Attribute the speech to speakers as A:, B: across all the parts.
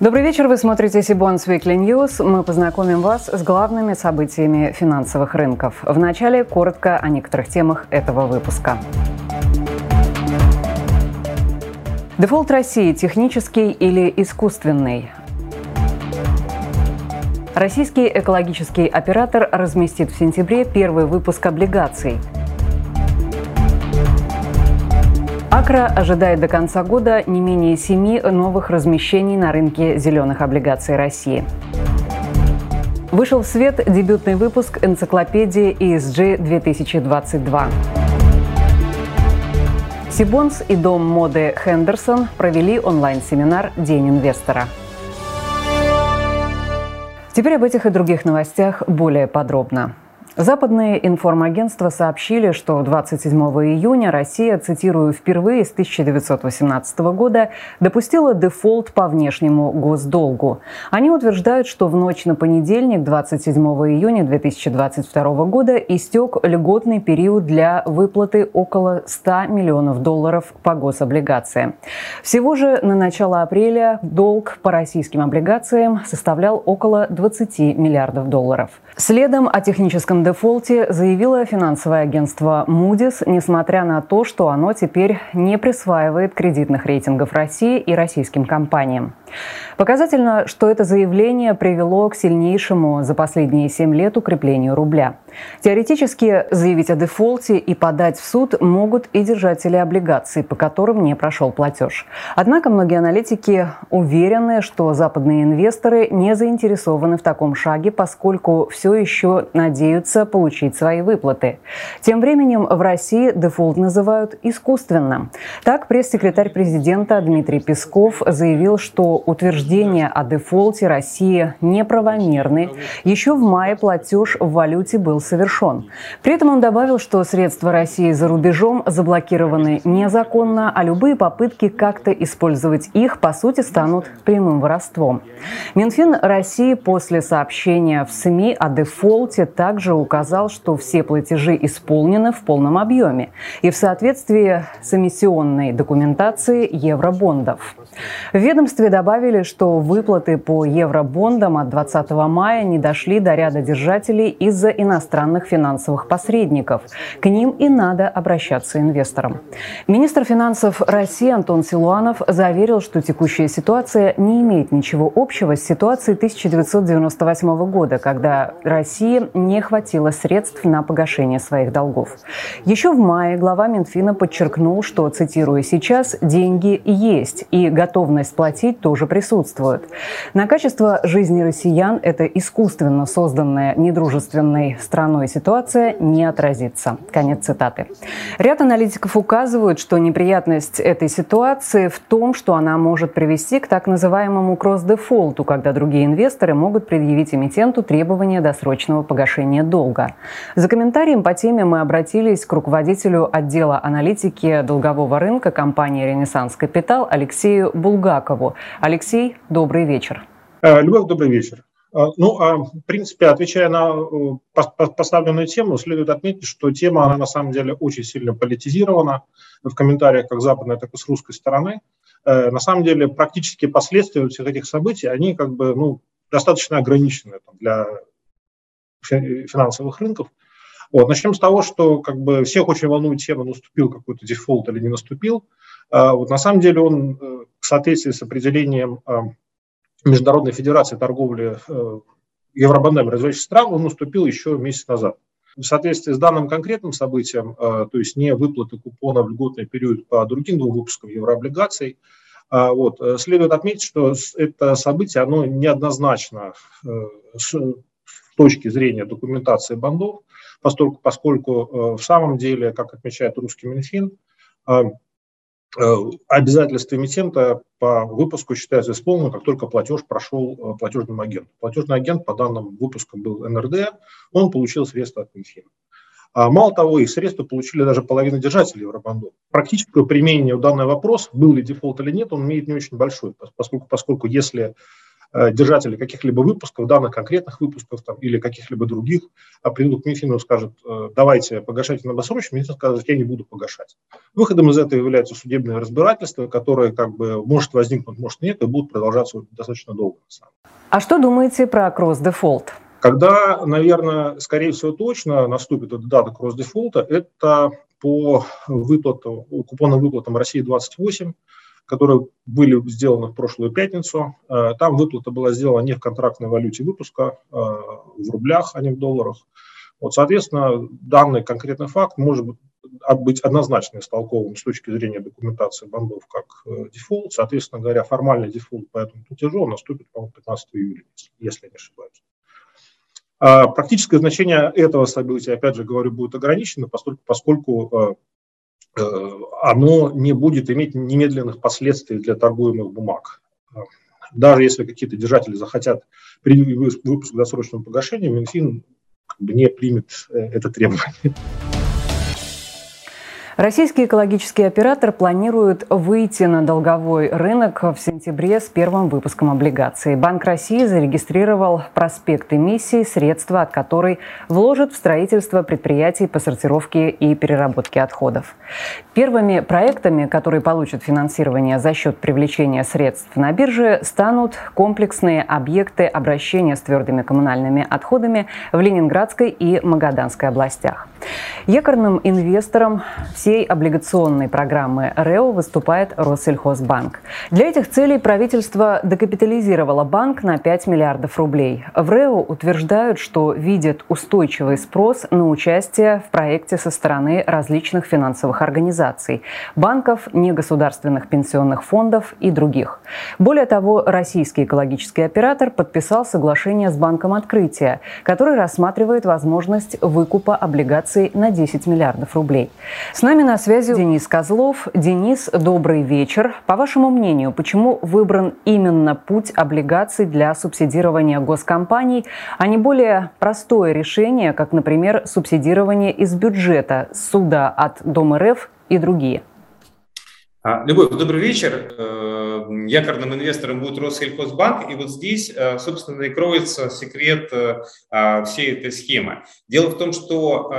A: Добрый вечер, вы смотрите Сибонс Weekly News. Мы познакомим вас с главными событиями финансовых рынков. Вначале коротко о некоторых темах этого выпуска. Дефолт России – технический или искусственный? Российский экологический оператор разместит в сентябре первый выпуск облигаций – Акра ожидает до конца года не менее семи новых размещений на рынке зеленых облигаций России. Вышел в свет дебютный выпуск энциклопедии ESG 2022. Сибонс и дом моды Хендерсон провели онлайн-семинар «День инвестора». Теперь об этих и других новостях более подробно. Западные информагентства сообщили, что 27 июня Россия, цитирую, впервые с 1918 года допустила дефолт по внешнему госдолгу. Они утверждают, что в ночь на понедельник, 27 июня 2022 года, истек льготный период для выплаты около 100 миллионов долларов по гособлигациям. Всего же на начало апреля долг по российским облигациям составлял около 20 миллиардов долларов. Следом о техническом дефолте заявило финансовое агентство Moody's, несмотря на то, что оно теперь не присваивает кредитных рейтингов России и российским компаниям. Показательно, что это заявление привело к сильнейшему за последние семь лет укреплению рубля. Теоретически заявить о дефолте и подать в суд могут и держатели облигаций, по которым не прошел платеж. Однако многие аналитики уверены, что западные инвесторы не заинтересованы в таком шаге, поскольку все еще надеются получить свои выплаты. Тем временем в России дефолт называют искусственным. Так, пресс-секретарь президента Дмитрий Песков заявил, что утверждения о дефолте России неправомерны. Еще в мае платеж в валюте был совершен. При этом он добавил, что средства России за рубежом заблокированы незаконно, а любые попытки как-то использовать их, по сути, станут прямым воровством. Минфин России после сообщения в СМИ о дефолте также указал, что все платежи исполнены в полном объеме и в соответствии с эмиссионной документацией евробондов. В ведомстве добавили, добавили, что выплаты по евробондам от 20 мая не дошли до ряда держателей из-за иностранных финансовых посредников. К ним и надо обращаться инвесторам. Министр финансов России Антон Силуанов заверил, что текущая ситуация не имеет ничего общего с ситуацией 1998 года, когда России не хватило средств на погашение своих долгов. Еще в мае глава Минфина подчеркнул, что, цитирую, «сейчас деньги есть, и готовность платить тоже тоже присутствуют. На качество жизни россиян эта искусственно созданная недружественной страной ситуация не отразится. Конец цитаты. Ряд аналитиков указывают, что неприятность этой ситуации в том, что она может привести к так называемому кросс-дефолту, когда другие инвесторы могут предъявить эмитенту требования досрочного погашения долга. За комментарием по теме мы обратились к руководителю отдела аналитики долгового рынка компании «Ренессанс Капитал» Алексею Булгакову. Алексей, добрый вечер.
B: Э, Любовь, добрый вечер. Э, ну, а, в принципе, отвечая на э, поставленную тему, следует отметить, что тема, она на самом деле очень сильно политизирована в комментариях как западной, так и с русской стороны. На самом деле, практические последствия всех этих событий, они как бы, ну, достаточно ограничены для финансовых рынков. Вот. Начнем с того, что как бы всех очень волнует тема, наступил какой-то дефолт или не наступил. Вот на самом деле он соответствии с определением э, Международной Федерации торговли э, евробандами развивающихся стран, он наступил еще месяц назад. В соответствии с данным конкретным событием, э, то есть не выплаты купона в льготный период по другим двум выпускам еврооблигаций, вот, следует отметить, что это событие, оно неоднозначно с точки зрения документации бандов, поскольку, поскольку в самом деле, как отмечает русский Минфин, обязательства эмитента по выпуску считаются исполненным, как только платеж прошел э, платежным агентом. Платежный агент по данным выпуска был НРД, он получил средства от Минфина. А мало того, их средства получили даже половина держателей евробандов. Практическое применение в данный вопрос, был ли дефолт или нет, он имеет не очень большой, поскольку, поскольку если э, держатели каких-либо выпусков, данных конкретных выпусков там, или каких-либо других, а придут к Минфину и скажут, э, давайте погашайте на досрочно, Минфин скажет, я не буду погашать. Выходом из этого является судебное разбирательство, которое как бы может возникнуть, может нет, и будет продолжаться достаточно долго.
A: А что думаете про кросс-дефолт?
B: Когда, наверное, скорее всего точно наступит эта дата кросс-дефолта, это по выплатам, купонным выплатам России-28, которые были сделаны в прошлую пятницу. Э, там выплата была сделана не в контрактной валюте выпуска, а в рублях, а не в долларах. Вот, соответственно, данный конкретный факт может быть однозначно истолкован с точки зрения документации бондов как э, дефолт. Соответственно говоря, формальный дефолт по этому платежу наступит, по-моему, 15 июля, если я не ошибаюсь. А практическое значение этого события, опять же говорю, будет ограничено, поскольку, э, э, оно не будет иметь немедленных последствий для торгуемых бумаг. Даже если какие-то держатели захотят выпуск досрочного погашения, Минфин как бы не примет э, это требование.
A: Российский экологический оператор планирует выйти на долговой рынок в сентябре с первым выпуском облигаций. Банк России зарегистрировал проспект эмиссии, средства от которой вложат в строительство предприятий по сортировке и переработке отходов. Первыми проектами, которые получат финансирование за счет привлечения средств на бирже, станут комплексные объекты обращения с твердыми коммунальными отходами в Ленинградской и Магаданской областях. Якорным инвестором всей облигационной программы РЭО выступает Россельхозбанк. Для этих целей правительство докапитализировало банк на 5 миллиардов рублей. В РЭО утверждают, что видят устойчивый спрос на участие в проекте со стороны различных финансовых организаций, банков, негосударственных пенсионных фондов и других. Более того, российский экологический оператор подписал соглашение с Банком Открытия, который рассматривает возможность выкупа облигаций на 10 миллиардов рублей. С нами на связи Денис Козлов. Денис, добрый вечер. По вашему мнению, почему выбран именно путь облигаций для субсидирования госкомпаний, а не более простое решение, как, например, субсидирование из бюджета, суда от Дом РФ и другие?
C: А, Любовь, добрый вечер. Якорным инвестором будет Россельхозбанк, и вот здесь, э, собственно, и кроется секрет э, а, всей этой схемы. Дело в том, что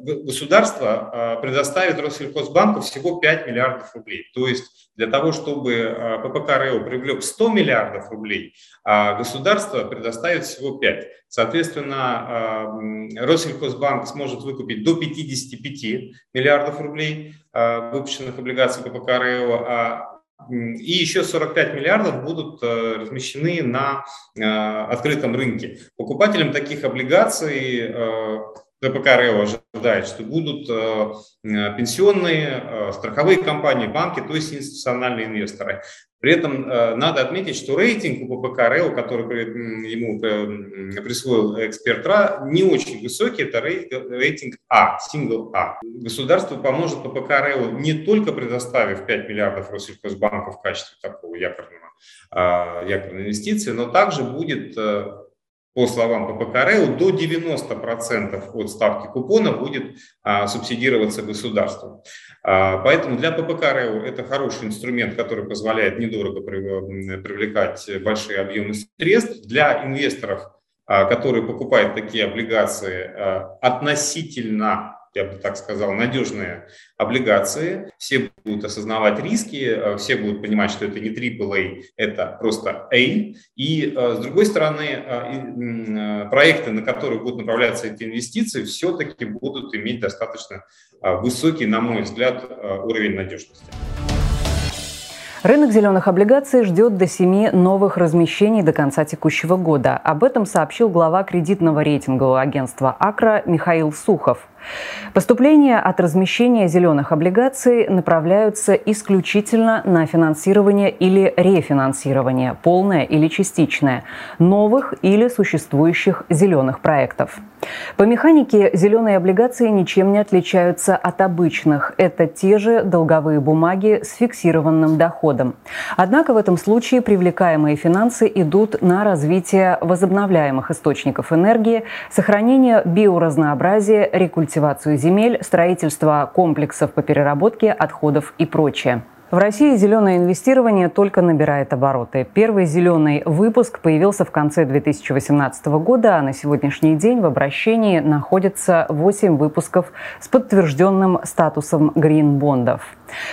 C: государство предоставит Россельхозбанку всего 5 миллиардов рублей. То есть для того, чтобы ППК РЭО привлек 100 миллиардов рублей, а государство предоставит всего 5. Соответственно, Россельхозбанк сможет выкупить до 55 миллиардов рублей выпущенных облигаций ППК РЭО, а и еще 45 миллиардов будут э, размещены на э, открытом рынке. Покупателям таких облигаций э, ППК РЭО ожидает, что будут пенсионные, страховые компании, банки, то есть институциональные инвесторы. При этом надо отметить, что рейтинг у ППК РЭО, который ему присвоил эксперт РА, не очень высокий, это рейтинг А, сингл А. Государство поможет ППК РЭО не только предоставив 5 миллиардов Россельхозбанка в качестве такого якорного, якорной инвестиции, но также будет по словам ППК РЭУ, до 90% от ставки купона будет а, субсидироваться государством. А, поэтому для ППК РЭУ это хороший инструмент, который позволяет недорого привлекать большие объемы средств. Для инвесторов, а, которые покупают такие облигации а, относительно я бы так сказал, надежные облигации. Все будут осознавать риски, э, все будут понимать, что это не AAA, это просто A. И э, с другой стороны, э, проекты, на которые будут направляться эти инвестиции, все-таки будут иметь достаточно высокий, на мой взгляд, уровень надежности.
A: Рынок зеленых облигаций ждет до семи новых размещений до конца текущего года. Об этом сообщил глава кредитного рейтингового агентства «Акра» Михаил Сухов. Поступления от размещения зеленых облигаций направляются исключительно на финансирование или рефинансирование, полное или частичное, новых или существующих зеленых проектов. По механике зеленые облигации ничем не отличаются от обычных. Это те же долговые бумаги с фиксированным доходом. Однако в этом случае привлекаемые финансы идут на развитие возобновляемых источников энергии, сохранение биоразнообразия, рекультивацию земель, строительство комплексов по переработке отходов и прочее. В России зеленое инвестирование только набирает обороты. Первый зеленый выпуск появился в конце 2018 года, а на сегодняшний день в обращении находится 8 выпусков с подтвержденным статусом грин-бондов.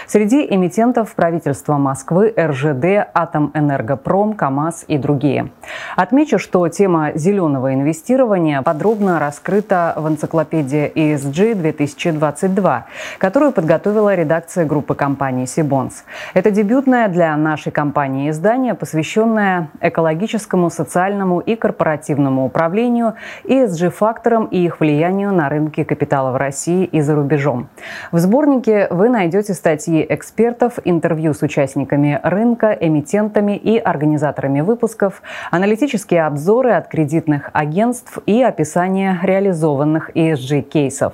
A: Среди эмитентов правительства Москвы, РЖД, Атомэнергопром, КАМАЗ и другие. Отмечу, что тема зеленого инвестирования подробно раскрыта в энциклопедии ESG 2022, которую подготовила редакция группы компании «Сибонс». Это дебютное для нашей компании издание, посвященное экологическому, социальному и корпоративному управлению, ESG-факторам и их влиянию на рынки капитала в России и за рубежом. В сборнике вы найдете статьи экспертов, интервью с участниками рынка, эмитентами и организаторами выпусков, аналитические обзоры от кредитных агентств и описание реализованных ESG-кейсов.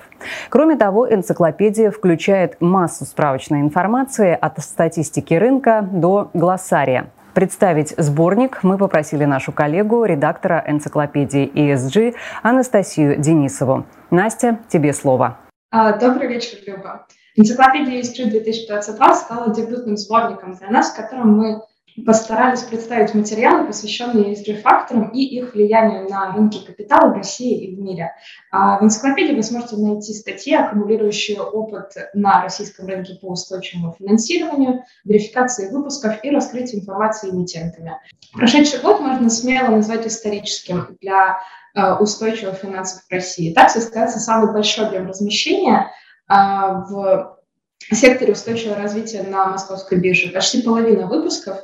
A: Кроме того, энциклопедия включает массу справочной информации от статистики рынка до глоссария. Представить сборник мы попросили нашу коллегу, редактора энциклопедии ESG Анастасию Денисову. Настя, тебе слово.
D: А, добрый вечер, Люба. Энциклопедия ESG 2022 стала дебютным сборником для нас, в котором мы постарались представить материалы, посвященные ESG-факторам и их влиянию на рынки капитала в России и в мире. А в энциклопедии вы сможете найти статьи, аккумулирующие опыт на российском рынке по устойчивому финансированию, верификации выпусков и раскрытию информации эмитентами. Прошедший год можно смело назвать историческим для э, устойчивых финансов в России. Так состоялся самый большой объем размещения – а, в секторе устойчивого развития на московской бирже. Почти половина выпусков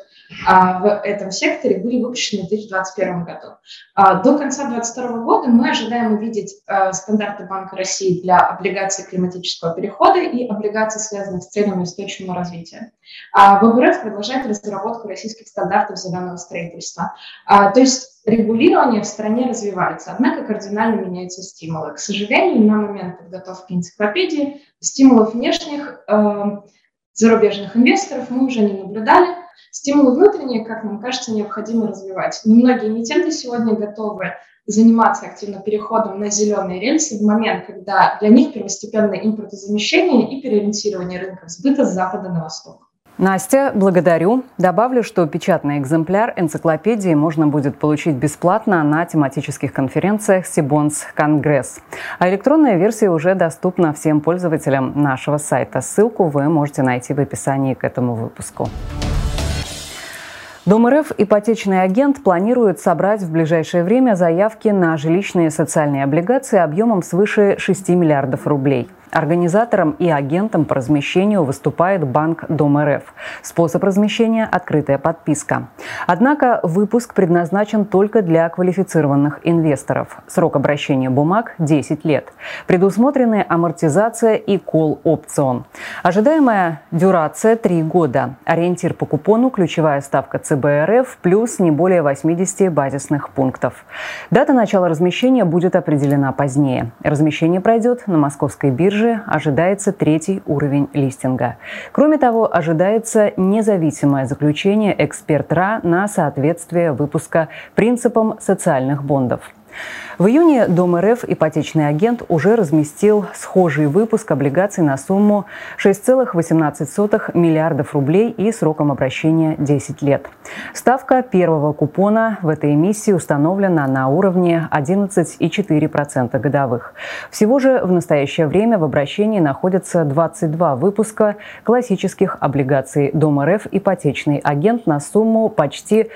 D: в этом секторе были выпущены в 2021 году. А, до конца 2022 года мы ожидаем увидеть стандарты Банка России для облигаций климатического перехода и облигаций, связанных с целями устойчивого развития. ВБРФ продолжает разработку российских стандартов зеленого строительства. То есть регулирование в стране развивается, однако кардинально меняются стимулы. К сожалению, на момент подготовки энциклопедии стимулов внешних э, зарубежных инвесторов мы уже не наблюдали. Стимулы внутренние, как нам кажется, необходимо развивать. Немногие эмитенты сегодня готовы заниматься активно переходом на зеленые рельсы в момент, когда для них первостепенное импортозамещение и переориентирование рынков сбыта с запада на восток.
A: Настя, благодарю. Добавлю, что печатный экземпляр энциклопедии можно будет получить бесплатно на тематических конференциях Сибонс Конгресс. А электронная версия уже доступна всем пользователям нашего сайта. Ссылку вы можете найти в описании к этому выпуску. Дом РФ «Ипотечный агент» планирует собрать в ближайшее время заявки на жилищные социальные облигации объемом свыше 6 миллиардов рублей – Организатором и агентом по размещению выступает Банк Дом РФ. Способ размещения – открытая подписка. Однако выпуск предназначен только для квалифицированных инвесторов. Срок обращения бумаг – 10 лет. Предусмотрены амортизация и кол-опцион. Ожидаемая дюрация – 3 года. Ориентир по купону – ключевая ставка ЦБ РФ плюс не более 80 базисных пунктов. Дата начала размещения будет определена позднее. Размещение пройдет на московской бирже бирже ожидается третий уровень листинга. Кроме того, ожидается независимое заключение эксперт-РА на соответствие выпуска принципам социальных бондов. В июне Дом РФ «Ипотечный агент» уже разместил схожий выпуск облигаций на сумму 6,18 миллиардов рублей и сроком обращения 10 лет. Ставка первого купона в этой эмиссии установлена на уровне 11,4% годовых. Всего же в настоящее время в обращении находятся 22 выпуска классических облигаций Дом РФ «Ипотечный агент» на сумму почти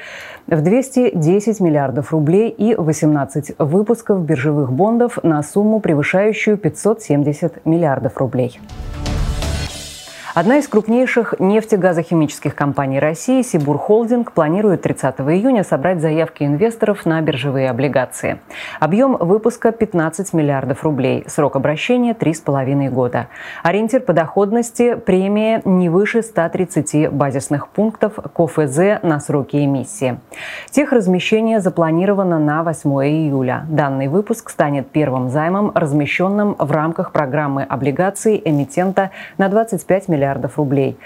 A: в 210 миллиардов рублей и 18 выпусков биржевых бондов на сумму, превышающую 570 миллиардов рублей. Одна из крупнейших нефтегазохимических компаний России, Сибур Холдинг, планирует 30 июня собрать заявки инвесторов на биржевые облигации. Объем выпуска 15 миллиардов рублей, срок обращения 3,5 года. Ориентир по доходности – премия не выше 130 базисных пунктов КОФЗ на сроки эмиссии. Техразмещение запланировано на 8 июля. Данный выпуск станет первым займом, размещенным в рамках программы облигаций эмитента на 25 миллиардов миллиардов рублей,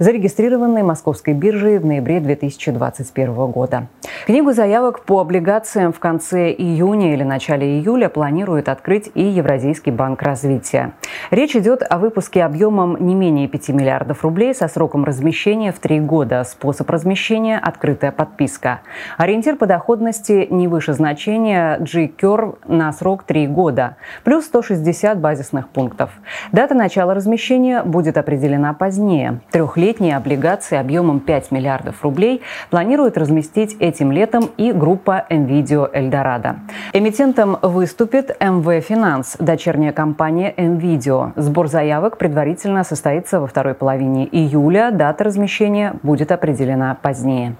A: зарегистрированной Московской биржей в ноябре 2021 года. Книгу заявок по облигациям в конце июня или начале июля планирует открыть и Евразийский банк развития. Речь идет о выпуске объемом не менее 5 миллиардов рублей со сроком размещения в три года. Способ размещения – открытая подписка. Ориентир по доходности не выше значения G-Curve на срок 3 года, плюс 160 базисных пунктов. Дата начала размещения будет определена позднее. Трехлетние облигации объемом 5 миллиардов рублей планирует разместить этим летом и группа NVIDIA Эльдорадо. Эмитентом выступит МВ Финанс, дочерняя компания NVIDIA. Сбор заявок предварительно состоится во второй половине июля. Дата размещения будет определена позднее.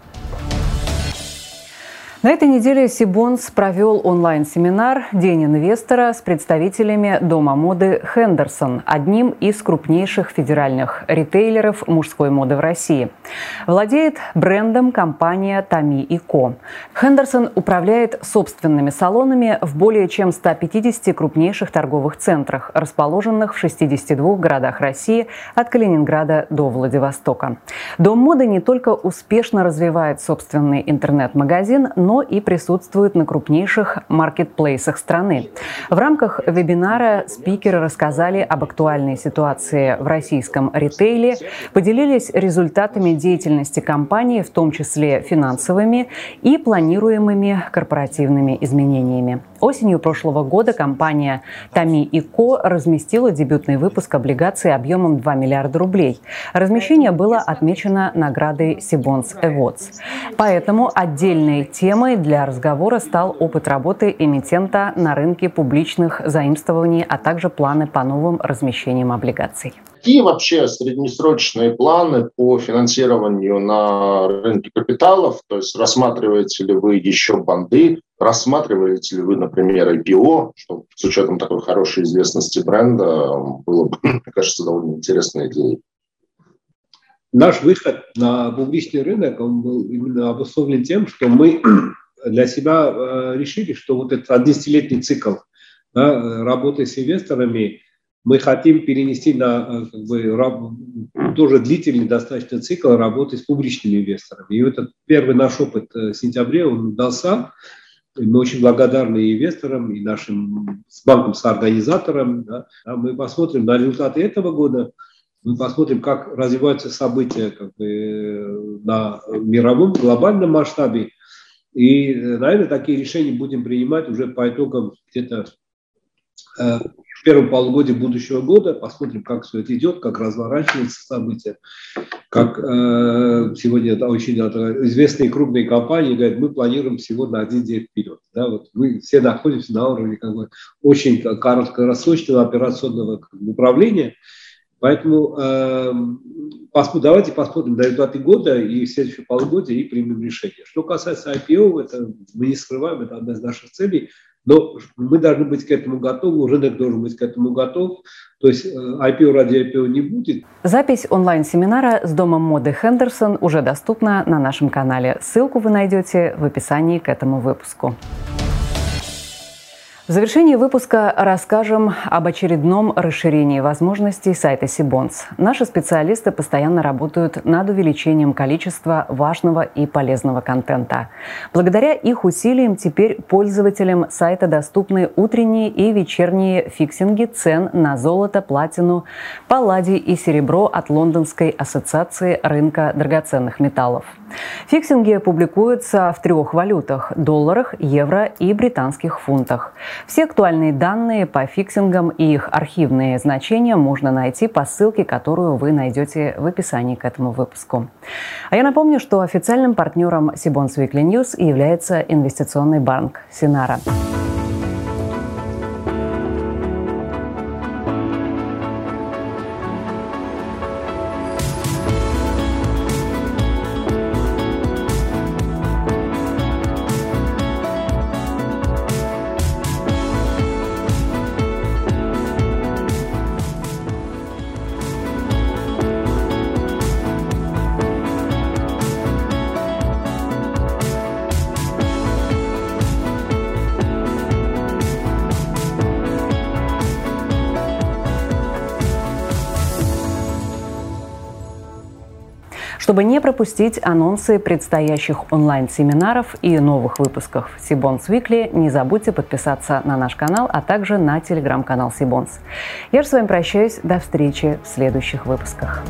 A: На этой неделе Сибонс провел онлайн-семинар «День инвестора» с представителями дома моды «Хендерсон», одним из крупнейших федеральных ритейлеров мужской моды в России. Владеет брендом компания «Томи и Ко». Хендерсон управляет собственными салонами в более чем 150 крупнейших торговых центрах, расположенных в 62 городах России от Калининграда до Владивостока. Дом моды не только успешно развивает собственный интернет-магазин, но но и присутствует на крупнейших маркетплейсах страны. В рамках вебинара спикеры рассказали об актуальной ситуации в российском ритейле, поделились результатами деятельности компании, в том числе финансовыми и планируемыми корпоративными изменениями. Осенью прошлого года компания Тами и Ко разместила дебютный выпуск облигаций объемом 2 миллиарда рублей. Размещение было отмечено наградой Сибонс Awards. Поэтому отдельной Темой для разговора стал опыт работы эмитента на рынке публичных заимствований, а также планы по новым размещениям облигаций.
E: Какие вообще среднесрочные планы по финансированию на рынке капиталов? То есть рассматриваете ли вы еще банды? Рассматриваете ли вы, например, IPO, что с учетом такой хорошей известности бренда было бы, мне кажется, довольно интересной идеей?
F: Наш выход на публичный рынок он был именно обусловлен тем, что мы для себя э, решили, что вот этот 11-летний цикл да, работы с инвесторами мы хотим перенести на э, как бы, тоже длительный достаточно цикл работы с публичными инвесторами. И этот первый наш опыт э, в сентябре, он удался. Мы очень благодарны инвесторам, и нашим с банком, с организатором. Да. Мы посмотрим на результаты этого года – мы посмотрим, как развиваются события как бы, на мировом, глобальном масштабе. И, наверное, такие решения будем принимать уже по итогам где-то э, первом полугодии будущего года. Посмотрим, как все это идет, как разворачиваются события. Как э, сегодня это очень это, известные крупные компании говорят, мы планируем всего на один день вперед. Да, вот мы все находимся на уровне как бы, очень короткосрочного операционного управления. Поэтому э, давайте посмотрим до результаты года и следующее полугодие и примем решение. Что касается IPO, это мы не скрываем, это одна из наших целей, но мы должны быть к этому готовы, рынок должен быть к этому готов. То есть IPO э, ради IPO не будет.
A: Запись онлайн-семинара с Домом моды Хендерсон уже доступна на нашем канале. Ссылку вы найдете в описании к этому выпуску. В завершении выпуска расскажем об очередном расширении возможностей сайта Сибонс. Наши специалисты постоянно работают над увеличением количества важного и полезного контента. Благодаря их усилиям теперь пользователям сайта доступны утренние и вечерние фиксинги цен на золото, платину, палладий и серебро от Лондонской ассоциации рынка драгоценных металлов. Фиксинги публикуются в трех валютах – долларах, евро и британских фунтах – все актуальные данные по фиксингам и их архивные значения можно найти по ссылке, которую вы найдете в описании к этому выпуску. А я напомню, что официальным партнером Сибонс Weekly News является инвестиционный банк Синара. Чтобы не пропустить анонсы предстоящих онлайн-семинаров и новых выпусков Сибонс Weekly, не забудьте подписаться на наш канал, а также на телеграм-канал Сибонс. Я же с вами прощаюсь. До встречи в следующих выпусках.